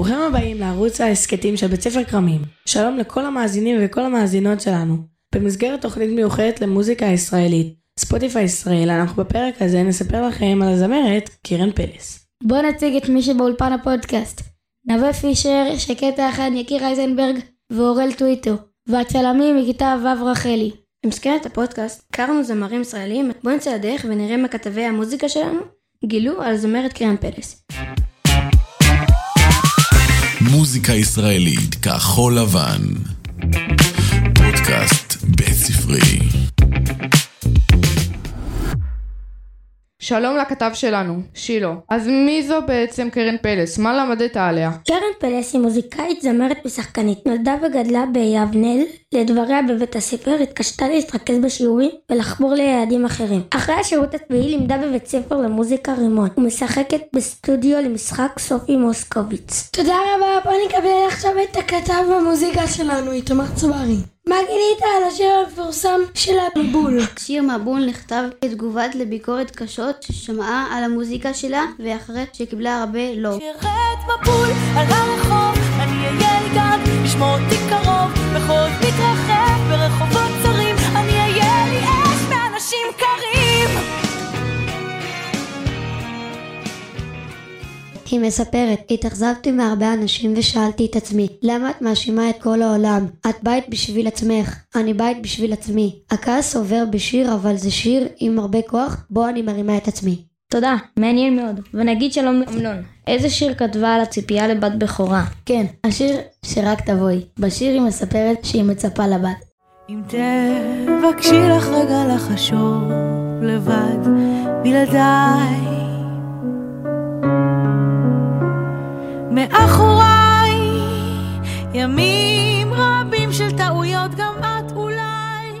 ברוכים הבאים לערוץ ההסכתים של בית ספר כרמים. שלום לכל המאזינים וכל המאזינות שלנו. במסגרת תוכנית מיוחדת למוזיקה הישראלית, ספוטיפיי ישראל, אנחנו בפרק הזה נספר לכם על הזמרת קירן פלס. בואו נציג את מי שבאולפן הפודקאסט. נווה פישר, שקטע אחד יקיר אייזנברג ואורל טוויטו, והצלמים מכיתה ו' רחלי. במסגרת הפודקאסט הכרנו זמרים ישראלים, בואו נצא לדרך ונראה מה כתבי המוזיקה שלנו גילו על זמרת קירן פלס. מוזיקה ישראלית כחול לבן. פודקאסט בית ספרי. שלום לכתב שלנו, שילה. אז מי זו בעצם קרן פלס? מה למדת עליה? קרן פלס היא מוזיקאית, זמרת ושחקנית. נולדה וגדלה ביבנאל. לדבריה בבית הספר התקשתה להתרכז בשיעורים ולחבור ליעדים אחרים. אחרי השירות הצבאי לימדה בבית ספר למוזיקה רימון ומשחקת בסטודיו למשחק סופי מוסקוביץ. תודה רבה, בוא נקבל עכשיו את הכתב במוזיקה שלנו, איתמר צברי. מה גילית על השיר המפורסם של המבול? שיר מבול נכתב כתגובת לביקורת קשות ששמעה על המוזיקה שלה ואחרי שקיבלה הרבה לא. שירת מבול על הרחוב, אני אהיה לי גג, לשמור אותי קרוב, בחורף מתרחב, ברחובות היא מספרת, התאכזבתי מהרבה אנשים ושאלתי את עצמי, למה את מאשימה את כל העולם? את בית בשביל עצמך, אני בית בשביל עצמי. הכעס עובר בשיר, אבל זה שיר עם הרבה כוח, בו אני מרימה את עצמי. תודה, מעניין מאוד. ונגיד שלום לאמנון. איזה שיר כתבה על הציפייה לבת בכורה? כן, השיר שרק תבואי. בשיר היא מספרת שהיא מצפה לבת. אם תבקשי לך רגע לחשוב לבד, בלעדיי. מאחוריי ימים רבים של טעויות, גם את אולי.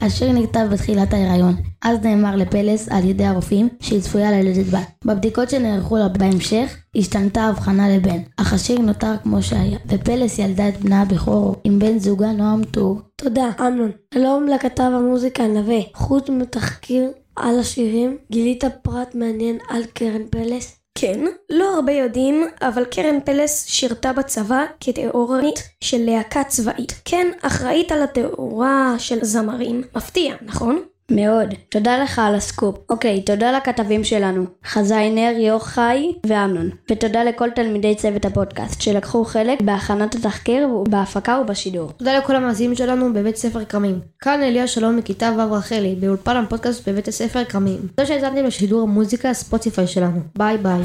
השיר נכתב בתחילת ההיריון, אז נאמר לפלס על ידי הרופאים שהיא צפויה ללדת בת. בבדיקות שנערכו לה בהמשך, השתנתה ההבחנה לבן, אך השיר נותר כמו שהיה, ופלס ילדה את בנה הבכור עם בן זוגה נועם טור. תודה, אמנון. שלום לכתב המוזיקה נווה. חוץ מתחקיר על השירים, גילית פרט מעניין על קרן פלס? כן, לא הרבה יודעים, אבל קרן פלס שירתה בצבא כתיאורנית של להקה צבאית. כן, אחראית על התאורה של זמרים. מפתיע, נכון? מאוד. תודה לך על הסקופ. אוקיי, תודה לכתבים שלנו, חזיינר, יוחאי ואמנון. ותודה לכל תלמידי צוות הפודקאסט שלקחו חלק בהכנת התחקיר, בהפקה ובשידור. תודה לכל המאזינים שלנו בבית ספר כרמים. כאן אליה שלום מכיתה ו' רחלי, באולפן הפודקאסט בבית הספר כרמים. תודה שהאזנתם לשידור המוזיקה הספוטיפיי שלנו. ביי ביי.